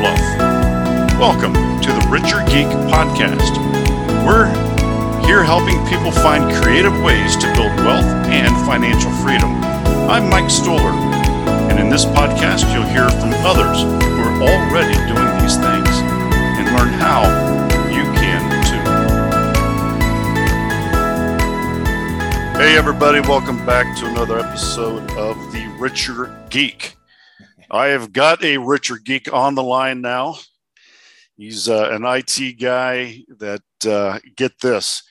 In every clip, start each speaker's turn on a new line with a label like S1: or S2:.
S1: fluff, welcome to the Richer Geek Podcast. We're here helping people find creative ways to build wealth and financial freedom. I'm Mike Stoller, and in this podcast, you'll hear from others who are already doing these things and learn how you can too. Hey, everybody, welcome back to another episode of The Richer Geek. I have got a Richer Geek on the line now. He's uh, an IT guy that, uh, get this,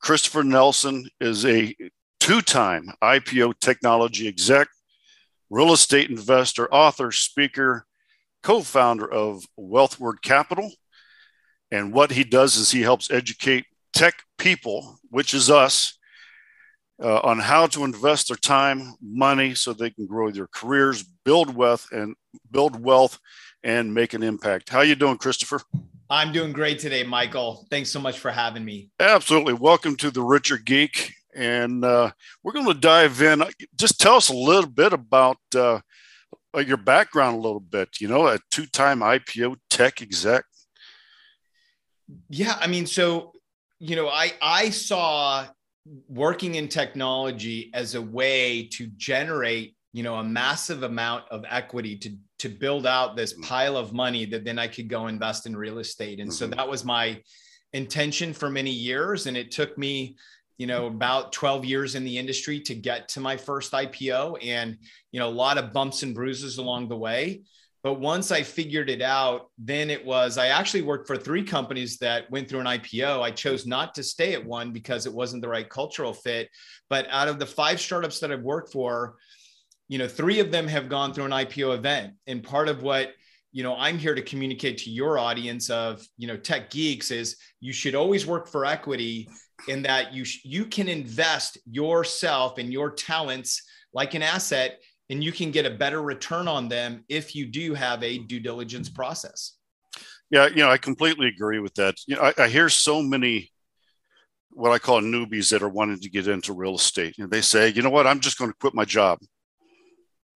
S1: Christopher Nelson is a two time IPO technology exec, real estate investor, author, speaker, co founder of Wealthward Capital. And what he does is he helps educate tech people, which is us, uh, on how to invest their time, money, so they can grow their careers, build wealth, and build wealth, and make an impact. How you doing, Christopher?
S2: I'm doing great today, Michael. Thanks so much for having me.
S1: Absolutely. Welcome to the Richer Geek. And uh, we're going to dive in. Just tell us a little bit about uh, your background, a little bit. You know, a two time IPO tech exec.
S2: Yeah. I mean, so, you know, I, I saw working in technology as a way to generate, you know, a massive amount of equity to to build out this pile of money that then I could go invest in real estate. And mm-hmm. so that was my intention for many years. And it took me, you know, about 12 years in the industry to get to my first IPO and, you know, a lot of bumps and bruises along the way. But once I figured it out, then it was, I actually worked for three companies that went through an IPO. I chose not to stay at one because it wasn't the right cultural fit. But out of the five startups that I've worked for, you know, three of them have gone through an IPO event. And part of what, you know, I'm here to communicate to your audience of, you know, tech geeks is you should always work for equity in that you, sh- you can invest yourself and your talents like an asset and you can get a better return on them if you do have a due diligence mm-hmm. process.
S1: Yeah, you know, I completely agree with that. You know, I, I hear so many what I call newbies that are wanting to get into real estate. And they say, you know what, I'm just going to quit my job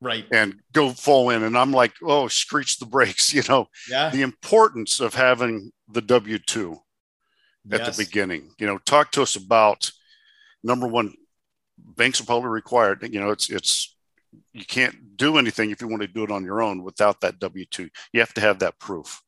S2: right
S1: and go full in and i'm like oh screech the brakes you know
S2: yeah.
S1: the importance of having the w2 at yes. the beginning you know talk to us about number one banks are probably required you know it's it's you can't do anything if you want to do it on your own without that w2 you have to have that proof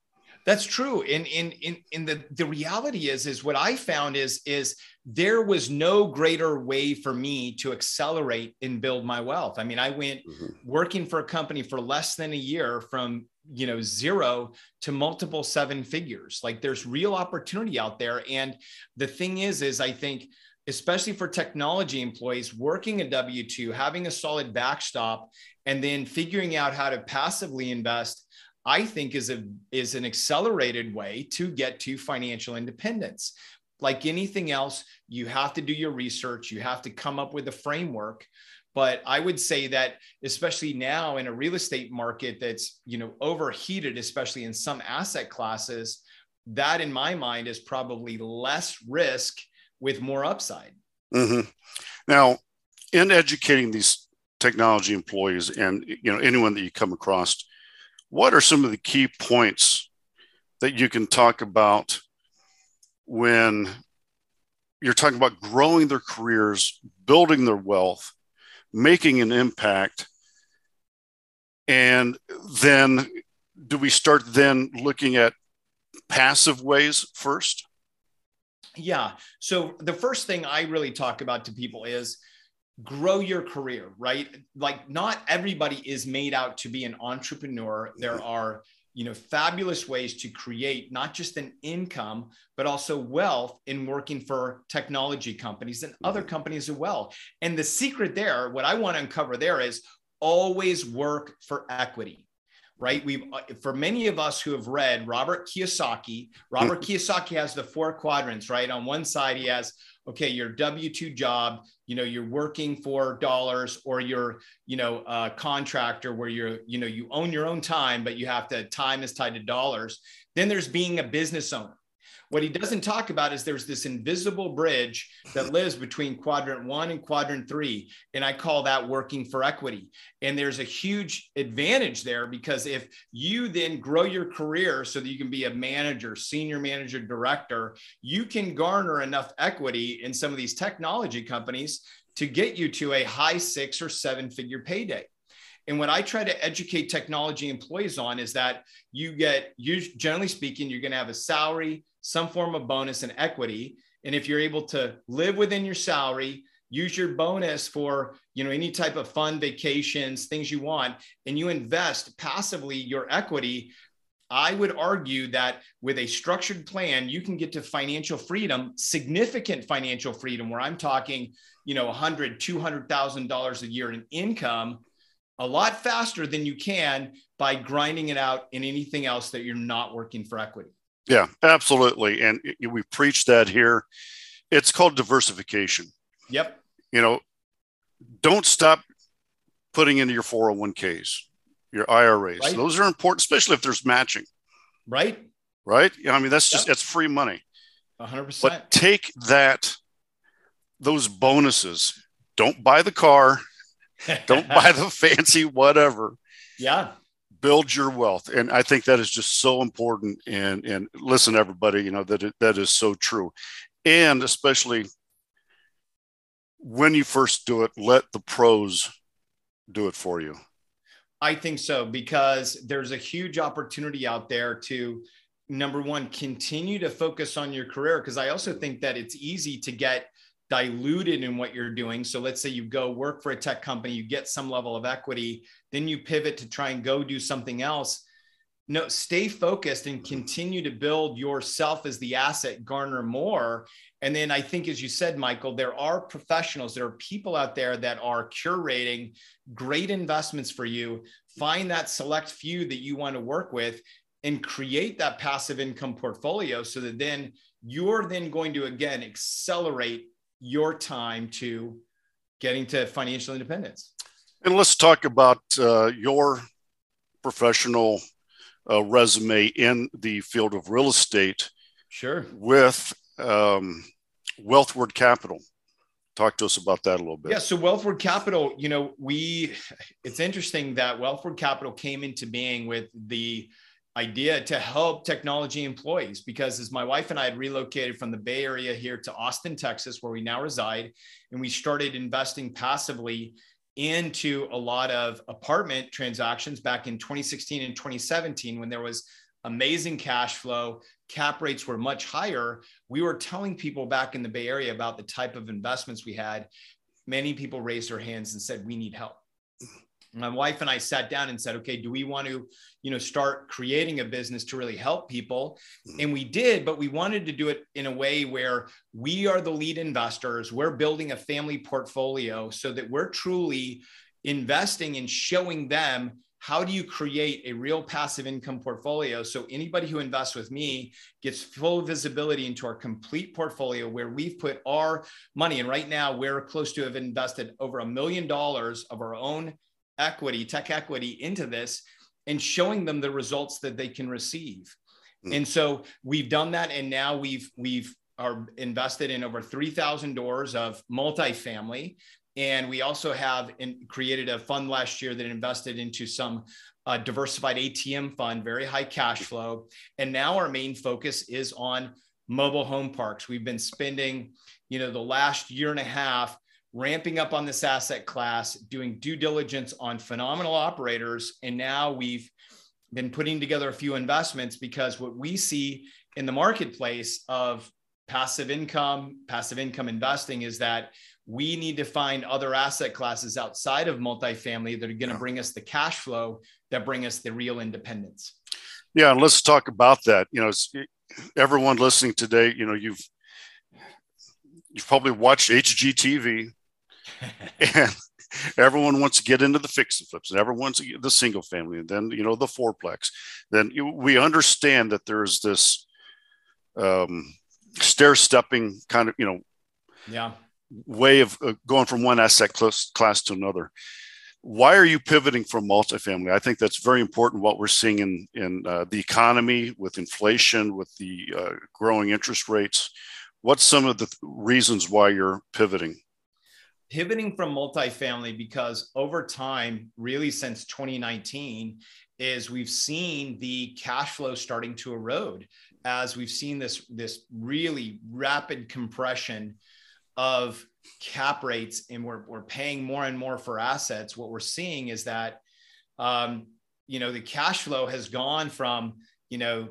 S2: that's true. And in in in the the reality is is what I found is is there was no greater way for me to accelerate and build my wealth. I mean, I went mm-hmm. working for a company for less than a year from you know zero to multiple seven figures. Like there's real opportunity out there. And the thing is, is I think especially for technology employees working a W 2, having a solid backstop, and then figuring out how to passively invest I think is a is an accelerated way to get to financial independence. Like anything else, you have to do your research, you have to come up with a framework. But I would say that especially now in a real estate market that's, you know, overheated especially in some asset classes, that in my mind is probably less risk with more upside.
S1: Mm-hmm. Now, in educating these technology employees and you know anyone that you come across what are some of the key points that you can talk about when you're talking about growing their careers, building their wealth, making an impact? And then do we start then looking at passive ways first?
S2: Yeah. So the first thing I really talk about to people is grow your career, right? Like not everybody is made out to be an entrepreneur. There mm-hmm. are, you know, fabulous ways to create not just an income, but also wealth in working for technology companies and other mm-hmm. companies as well. And the secret there, what I want to uncover there is always work for equity. Right? We've uh, for many of us who have read Robert Kiyosaki, Robert Kiyosaki has the four quadrants, right? On one side, he has okay, your W two job, you know, you're working for dollars, or you're, you know, a contractor where you're, you know, you own your own time, but you have to time is tied to dollars. Then there's being a business owner what he doesn't talk about is there's this invisible bridge that lives between quadrant one and quadrant three. And I call that working for equity. And there's a huge advantage there because if you then grow your career so that you can be a manager, senior manager, director, you can garner enough equity in some of these technology companies to get you to a high six or seven figure payday. And what I try to educate technology employees on is that you get, you generally speaking, you're going to have a salary, some form of bonus and equity. And if you're able to live within your salary, use your bonus for you know any type of fun vacations things you want and you invest passively your equity i would argue that with a structured plan you can get to financial freedom significant financial freedom where i'm talking you know 100 200000 dollars a year in income a lot faster than you can by grinding it out in anything else that you're not working for equity
S1: yeah, absolutely. And we preach that here. It's called diversification.
S2: Yep.
S1: You know, don't stop putting into your 401ks, your IRAs. Right. Those are important, especially if there's matching.
S2: Right.
S1: Right. I mean, that's just, yep. that's free money.
S2: 100%.
S1: But take that, those bonuses. Don't buy the car. don't buy the fancy whatever.
S2: Yeah.
S1: Build your wealth. And i think that is just so important. And and listen everybody you know that it, that is so true. And especially when you first do it let the pros do it for you.
S2: I think so because there's a huge opportunity out there to number one continue to focus on your career because i also think that it's easy to get diluted in what you're doing. So let's say you go work for a tech company, you get some level of equity, then you pivot to try and go do something else. No, stay focused and continue to build yourself as the asset, garner more. And then I think, as you said, Michael, there are professionals, there are people out there that are curating great investments for you. Find that select few that you want to work with and create that passive income portfolio so that then you're then going to again accelerate your time to getting to financial independence.
S1: And let's talk about uh, your professional uh, resume in the field of real estate.
S2: Sure.
S1: With um, Wealthward Capital. Talk to us about that a little bit.
S2: Yeah. So Wealthward Capital, you know, we, it's interesting that Wealthward Capital came into being with the idea to help technology employees because as my wife and I had relocated from the Bay Area here to Austin, Texas, where we now reside, and we started investing passively into a lot of apartment transactions back in 2016 and 2017 when there was amazing cash flow, cap rates were much higher. We were telling people back in the Bay Area about the type of investments we had. Many people raised their hands and said, We need help my wife and I sat down and said, okay, do we want to, you know, start creating a business to really help people? Hmm. And we did, but we wanted to do it in a way where we are the lead investors. We're building a family portfolio so that we're truly investing and showing them how do you create a real passive income portfolio so anybody who invests with me gets full visibility into our complete portfolio where we've put our money and right now we're close to have invested over a million dollars of our own equity, tech equity into this and showing them the results that they can receive. Mm. And so we've done that. And now we've, we've, are invested in over 3,000 doors of multifamily. And we also have in, created a fund last year that invested into some uh, diversified ATM fund, very high cash flow. And now our main focus is on mobile home parks. We've been spending, you know, the last year and a half ramping up on this asset class, doing due diligence on phenomenal operators. And now we've been putting together a few investments because what we see in the marketplace of passive income, passive income investing is that we need to find other asset classes outside of multifamily that are going to bring us the cash flow that bring us the real independence.
S1: Yeah, and let's talk about that. You know, everyone listening today, you know, you've you've probably watched HGTV, and everyone wants to get into the fix and flips and everyone wants the single family and then you know the fourplex then we understand that there's this um, stair stepping kind of you know
S2: yeah
S1: way of uh, going from one asset class, class to another why are you pivoting from multifamily? I think that's very important. What we're seeing in in uh, the economy with inflation, with the uh, growing interest rates. What's some of the th- reasons why you're pivoting?
S2: Pivoting from multifamily because over time, really since 2019, is we've seen the cash flow starting to erode as we've seen this this really rapid compression of cap rates and we're, we're paying more and more for assets, what we're seeing is that, um, you know, the cash flow has gone from, you know,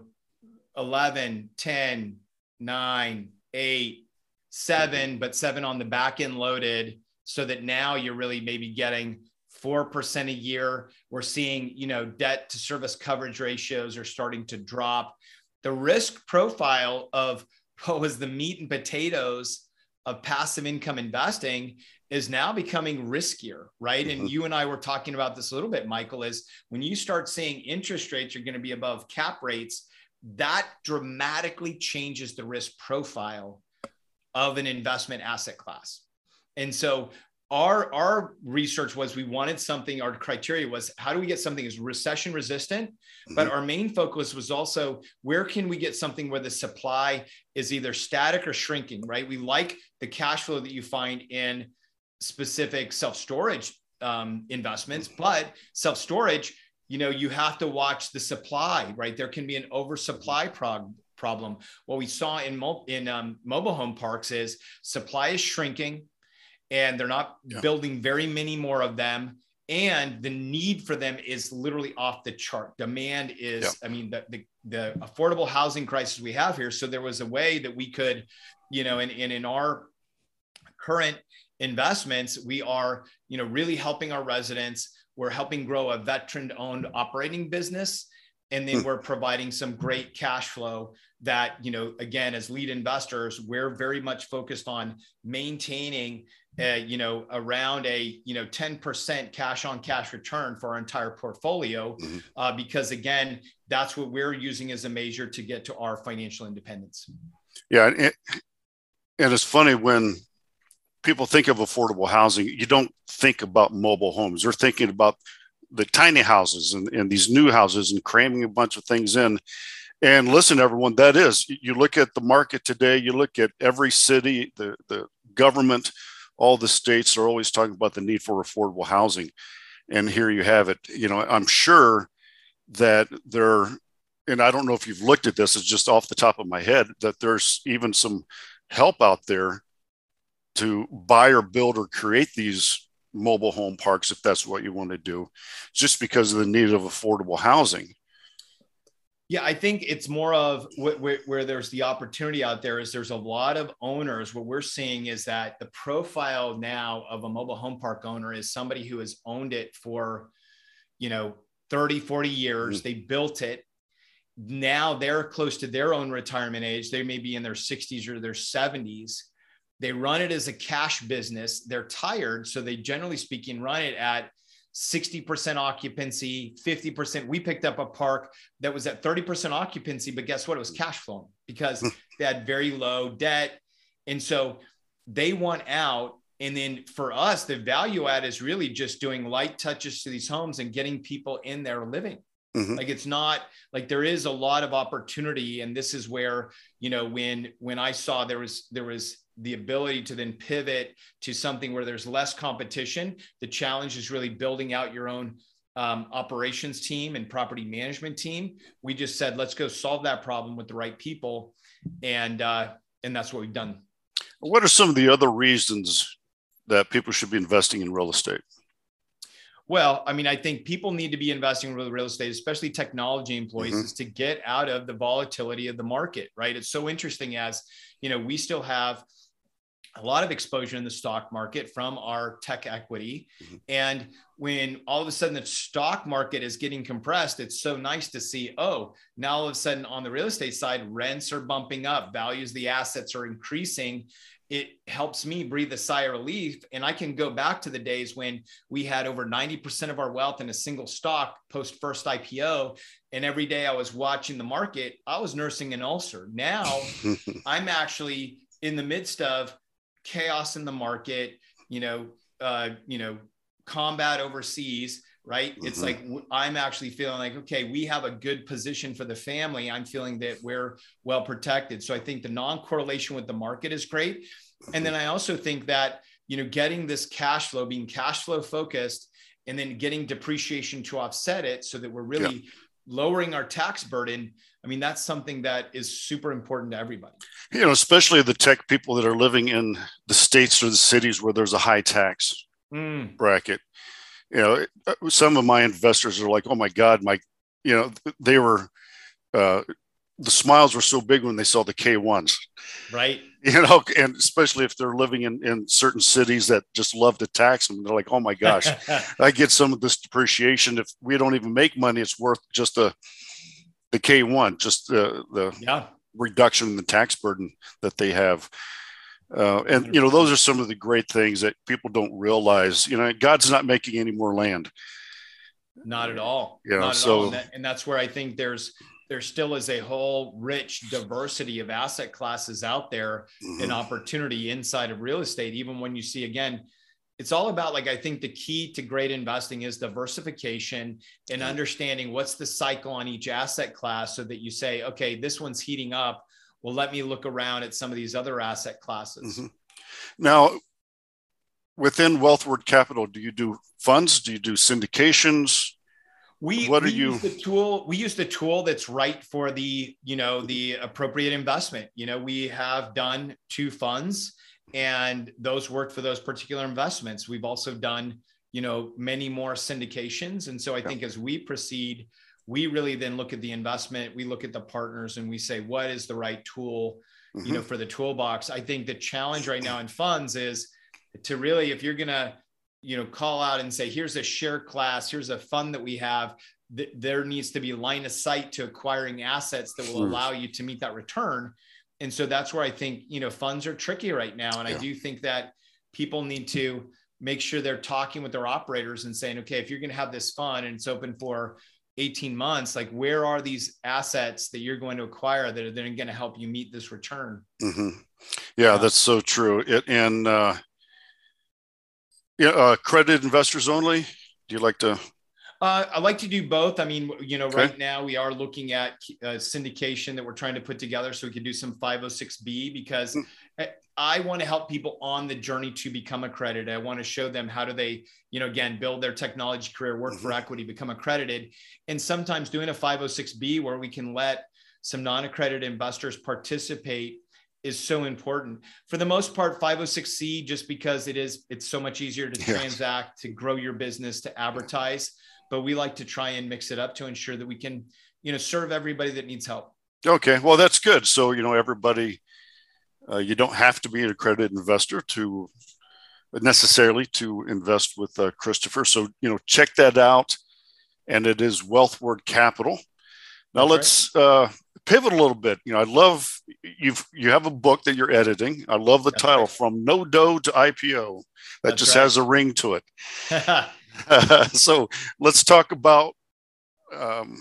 S2: 11, 10, 9, 8, 7, but 7 on the back end loaded so that now you're really maybe getting 4% a year. We're seeing, you know, debt to service coverage ratios are starting to drop. The risk profile of what was the meat and potatoes of passive income investing is now becoming riskier, right? Mm-hmm. And you and I were talking about this a little bit, Michael, is when you start seeing interest rates are going to be above cap rates, that dramatically changes the risk profile of an investment asset class. And so our our research was we wanted something our criteria was how do we get something that's recession resistant? Mm-hmm. but our main focus was also where can we get something where the supply is either static or shrinking right? We like the cash flow that you find in specific self-storage um, investments mm-hmm. but self-storage you know you have to watch the supply right? There can be an oversupply prog- problem. What we saw in, mo- in um, mobile home parks is supply is shrinking and they're not yeah. building very many more of them and the need for them is literally off the chart demand is yeah. i mean the, the, the affordable housing crisis we have here so there was a way that we could you know and, and in our current investments we are you know really helping our residents we're helping grow a veteran owned operating business and then hmm. we're providing some great cash flow that you know again as lead investors we're very much focused on maintaining uh, you know, around a, you know, 10% cash on cash return for our entire portfolio. Mm-hmm. Uh, because again, that's what we're using as a measure to get to our financial independence.
S1: Yeah. And, and it's funny when people think of affordable housing, you don't think about mobile homes. They're thinking about the tiny houses and, and these new houses and cramming a bunch of things in. And listen, everyone, that is, you look at the market today, you look at every city, the, the government, all the states are always talking about the need for affordable housing. And here you have it. You know, I'm sure that there, and I don't know if you've looked at this, it's just off the top of my head, that there's even some help out there to buy or build or create these mobile home parks if that's what you want to do, just because of the need of affordable housing.
S2: Yeah, I think it's more of where, where, there's the opportunity out there is there's a lot of owners. What we're seeing is that the profile now of a mobile home park owner is somebody who has owned it for, you know, 30, 40 years. Mm-hmm. They built it. Now they're close to their own retirement age. They may be in their 60s or their 70s. They run it as a cash business. They're tired. So they generally speaking run it at 60% occupancy, 50%. We picked up a park that was at 30% occupancy, but guess what? It was cash flowing because hmm. they had very low debt. And so they want out. And then for us, the value add is really just doing light touches to these homes and getting people in there living. Mm-hmm. Like it's not like there is a lot of opportunity. And this is where, you know, when when I saw there was there was the ability to then pivot to something where there's less competition. The challenge is really building out your own um, operations team and property management team. We just said, let's go solve that problem with the right people. And, uh, and that's what we've done.
S1: What are some of the other reasons that people should be investing in real estate?
S2: Well, I mean, I think people need to be investing in real estate, especially technology employees, mm-hmm. is to get out of the volatility of the market, right? It's so interesting as, you know, we still have a lot of exposure in the stock market from our tech equity. Mm-hmm. And when all of a sudden the stock market is getting compressed, it's so nice to see, oh, now all of a sudden on the real estate side, rents are bumping up, values the assets are increasing. it helps me breathe a sigh of relief. And I can go back to the days when we had over 90% of our wealth in a single stock post first IPO. And every day I was watching the market, I was nursing an ulcer. Now I'm actually in the midst of chaos in the market, you know, uh, you know, combat overseas right mm-hmm. it's like i'm actually feeling like okay we have a good position for the family i'm feeling that we're well protected so i think the non-correlation with the market is great and then i also think that you know getting this cash flow being cash flow focused and then getting depreciation to offset it so that we're really yeah. lowering our tax burden i mean that's something that is super important to everybody
S1: you know especially the tech people that are living in the states or the cities where there's a high tax mm. bracket you know, uh, some of my investors are like, oh my God, my, you know, they were, uh, the smiles were so big when they saw the K1s.
S2: Right.
S1: You know, and especially if they're living in, in certain cities that just love to tax them. They're like, oh my gosh, I get some of this depreciation. If we don't even make money, it's worth just the, the K1, just the, the
S2: yeah.
S1: reduction in the tax burden that they have. Uh, and you know, those are some of the great things that people don't realize. You know, God's not making any more land.
S2: Not at all.
S1: You know, so
S2: and, that, and that's where I think there's there still is a whole rich diversity of asset classes out there mm-hmm. and opportunity inside of real estate. Even when you see again, it's all about like I think the key to great investing is diversification and understanding what's the cycle on each asset class so that you say, okay, this one's heating up well, let me look around at some of these other asset classes. Mm-hmm.
S1: Now, within Wealthward Capital, do you do funds? Do you do syndications?
S2: We, what we are you? Use the tool we use the tool that's right for the you know the appropriate investment. You know, we have done two funds, and those worked for those particular investments. We've also done you know many more syndications, and so I think as we proceed we really then look at the investment we look at the partners and we say what is the right tool mm-hmm. you know for the toolbox? I think the challenge right now in funds is to really if you're going to you know call out and say here's a share class here's a fund that we have th- there needs to be line of sight to acquiring assets that will allow you to meet that return and so that's where i think you know funds are tricky right now and yeah. i do think that people need to make sure they're talking with their operators and saying okay if you're going to have this fund and it's open for 18 months like where are these assets that you're going to acquire that are then going to help you meet this return
S1: mm-hmm. yeah, that's so true it and uh yeah uh credit investors only do you like to
S2: uh, I like to do both. I mean, you know, okay. right now we are looking at uh, syndication that we're trying to put together so we can do some 506B because mm. I want to help people on the journey to become accredited. I want to show them how do they, you know, again, build their technology career, work mm-hmm. for equity, become accredited. And sometimes doing a 506B where we can let some non-accredited investors participate is so important. For the most part, 506C, just because it is, it's so much easier to transact, to grow your business, to advertise. But we like to try and mix it up to ensure that we can, you know, serve everybody that needs help.
S1: Okay. Well, that's good. So, you know, everybody uh, you don't have to be an accredited investor to necessarily to invest with uh, Christopher. So you know, check that out, and it is Wealthward Capital. Now That's let's right. uh, pivot a little bit. You know, I love you've you have a book that you're editing. I love the That's title right. from No Dough to IPO. That That's just right. has a ring to it. so let's talk about um,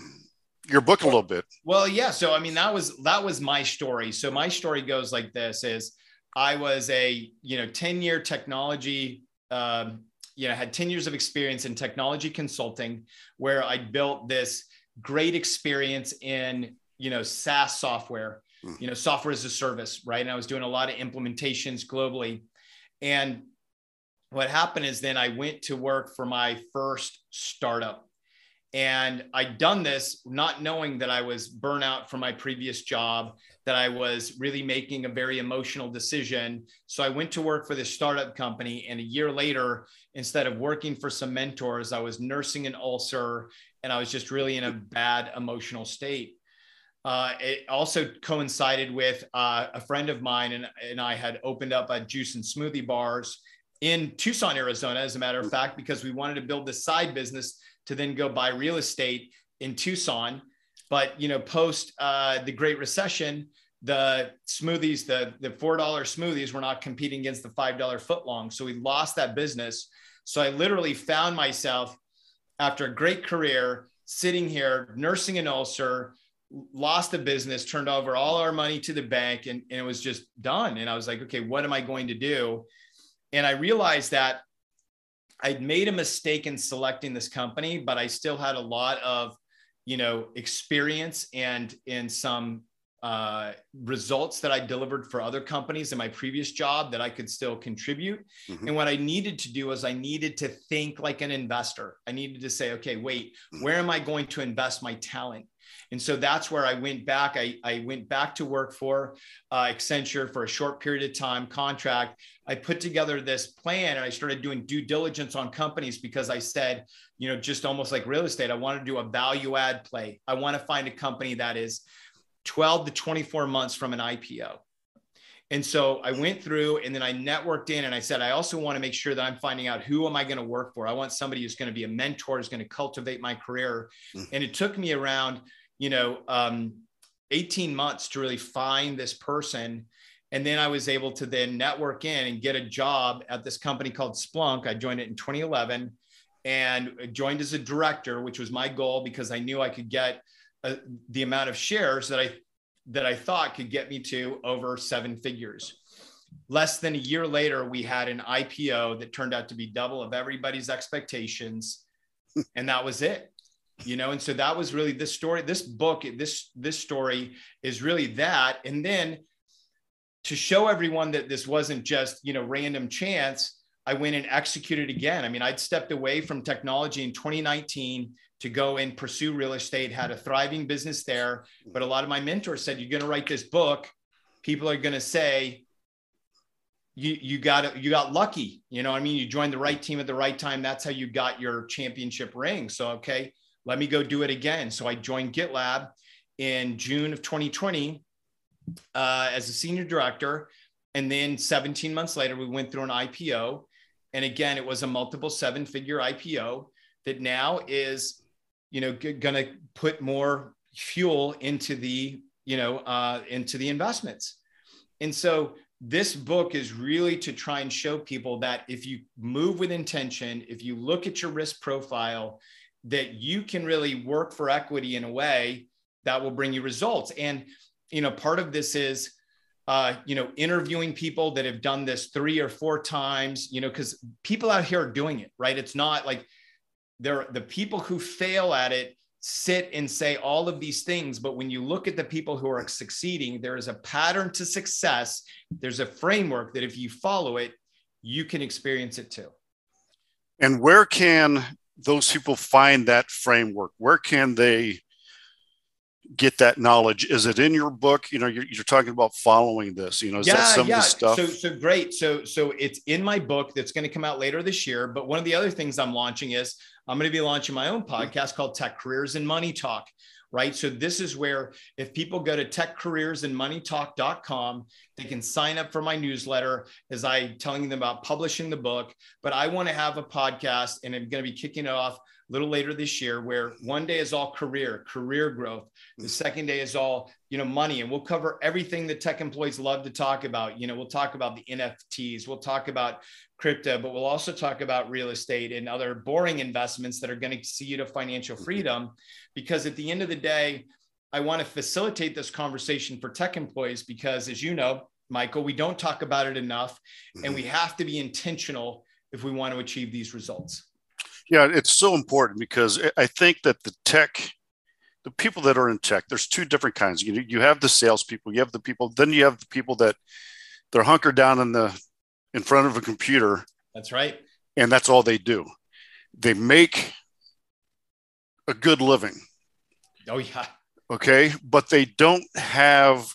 S1: your book a little bit.
S2: Well, yeah. So I mean, that was that was my story. So my story goes like this: is I was a you know ten year technology. Um, you know, had 10 years of experience in technology consulting where I built this great experience in, you know, SaaS software, mm. you know, software as a service, right? And I was doing a lot of implementations globally. And what happened is then I went to work for my first startup and I'd done this not knowing that I was burnout from my previous job, that I was really making a very emotional decision. So I went to work for this startup company. And a year later, instead of working for some mentors, I was nursing an ulcer and I was just really in a bad emotional state. Uh, it also coincided with uh, a friend of mine and, and I had opened up a juice and smoothie bars in Tucson, Arizona, as a matter of fact, because we wanted to build this side business to then go buy real estate in Tucson. But you know, post uh, the Great Recession, the smoothies, the the four dollar smoothies were not competing against the five dollar footlong. So we lost that business. So I literally found myself after a great career sitting here nursing an ulcer, lost the business, turned over all our money to the bank, and, and it was just done. And I was like, okay, what am I going to do? And I realized that I'd made a mistake in selecting this company, but I still had a lot of, you know, experience and in some uh, results that I delivered for other companies in my previous job that I could still contribute. Mm-hmm. And what I needed to do was I needed to think like an investor. I needed to say, okay, wait, mm-hmm. where am I going to invest my talent? And so that's where I went back. I, I went back to work for uh, Accenture for a short period of time contract. I put together this plan and I started doing due diligence on companies because I said, you know, just almost like real estate, I want to do a value add play. I want to find a company that is 12 to 24 months from an IPO. And so I went through and then I networked in and I said, I also want to make sure that I'm finding out who am I going to work for? I want somebody who's going to be a mentor, who's going to cultivate my career. Mm-hmm. And it took me around you know, um, 18 months to really find this person. And then I was able to then network in and get a job at this company called Splunk. I joined it in 2011 and joined as a director, which was my goal because I knew I could get uh, the amount of shares that I that I thought could get me to over seven figures. Less than a year later, we had an IPO that turned out to be double of everybody's expectations, and that was it you know and so that was really this story this book this this story is really that. And then to show everyone that this wasn't just you know random chance i went and executed again. I mean i'd stepped away from technology in 2019 to go and pursue real estate had a thriving business there. But a lot of my mentors said you're going to write this book. People are going to say you you got you got lucky. You know i mean? You joined the right team at the right time. That's how you got your championship ring. So okay let me go do it again. So I joined GitLab in June of 2020 uh, as a senior director. And then 17 months later, we went through an IPO. And again, it was a multiple seven figure IPO that now is, you know, g- going to put more fuel into the, you know, uh, into the investments. And so this book is really to try and show people that if you move with intention, if you look at your risk profile, that you can really work for equity in a way that will bring you results. And, you know, part of this is, uh, you know, interviewing people that have done this three or four times, you know, because people out here are doing it, right? It's not like they're the people who fail at it sit and say all of these things. But when you look at the people who are succeeding, there is a pattern to success. There's a framework that if you follow it, you can experience it too.
S1: And where can those people find that framework? Where can they get that knowledge? Is it in your book? You know, you're, you're talking about following this. You know, is yeah, that some yeah. of the stuff?
S2: So, so great. So, so it's in my book that's going to come out later this year. But one of the other things I'm launching is I'm going to be launching my own hmm. podcast called Tech Careers and Money Talk right? So this is where if people go to techcareersandmoneytalk.com, they can sign up for my newsletter as I telling them about publishing the book. But I want to have a podcast and I'm going to be kicking it off little later this year where one day is all career, career growth. The second day is all, you know, money. And we'll cover everything that tech employees love to talk about. You know, we'll talk about the NFTs, we'll talk about crypto, but we'll also talk about real estate and other boring investments that are going to see you to financial mm-hmm. freedom. Because at the end of the day, I want to facilitate this conversation for tech employees because, as you know, Michael, we don't talk about it enough and we mm-hmm. have to be intentional if we want to achieve these results.
S1: Yeah, it's so important because I think that the tech, the people that are in tech, there's two different kinds. You, you have the salespeople, you have the people, then you have the people that they're hunkered down in the in front of a computer.
S2: That's right.
S1: And that's all they do. They make a good living.
S2: Oh, yeah.
S1: Okay. But they don't have,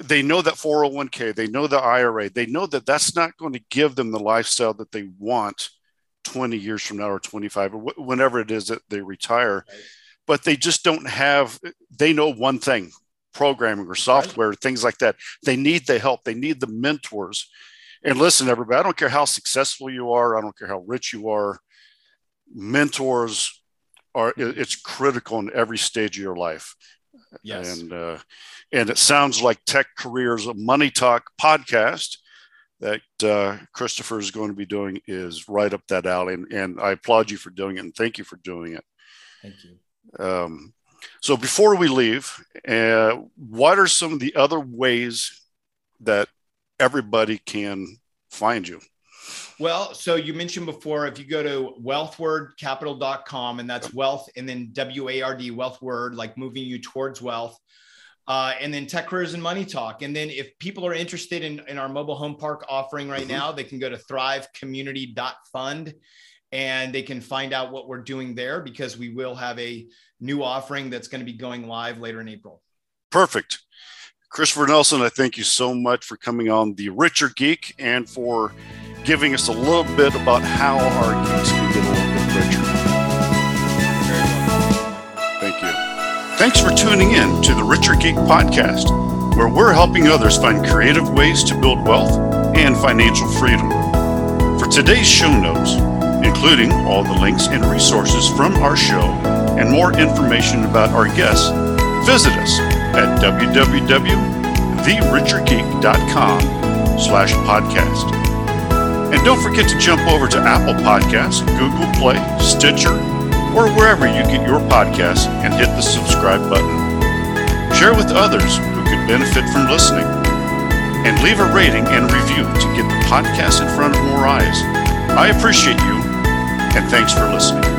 S1: they know that 401k, they know the IRA, they know that that's not going to give them the lifestyle that they want 20 years from now or 25 or whenever it is that they retire. Right. But they just don't have, they know one thing programming or software, right. things like that. They need the help, they need the mentors. And listen, everybody, I don't care how successful you are, I don't care how rich you are, mentors are it's critical in every stage of your life.
S2: Yes.
S1: And uh, and it sounds like Tech Careers a Money Talk podcast that uh, Christopher is going to be doing is right up that alley. And, and I applaud you for doing it and thank you for doing it.
S2: Thank you.
S1: Um, so before we leave, uh, what are some of the other ways that everybody can find you?
S2: Well, so you mentioned before, if you go to wealthwardcapital.com and that's wealth and then W A R D, wealth word, like moving you towards wealth. Uh, and then tech careers and money talk. And then if people are interested in, in our mobile home park offering right mm-hmm. now, they can go to thrivecommunity.fund and they can find out what we're doing there because we will have a new offering that's going to be going live later in April.
S1: Perfect. Christopher Nelson, I thank you so much for coming on The Richer Geek and for giving us a little bit about how our geeks Thanks for tuning in to the Richer Geek podcast, where we're helping others find creative ways to build wealth and financial freedom. For today's show notes, including all the links and resources from our show and more information about our guests, visit us at www.therichergeek.com slash podcast. And don't forget to jump over to Apple Podcasts, Google Play, Stitcher, or wherever you get your podcasts and hit the subscribe button. Share with others who could benefit from listening. And leave a rating and review to get the podcast in front of more eyes. I appreciate you, and thanks for listening.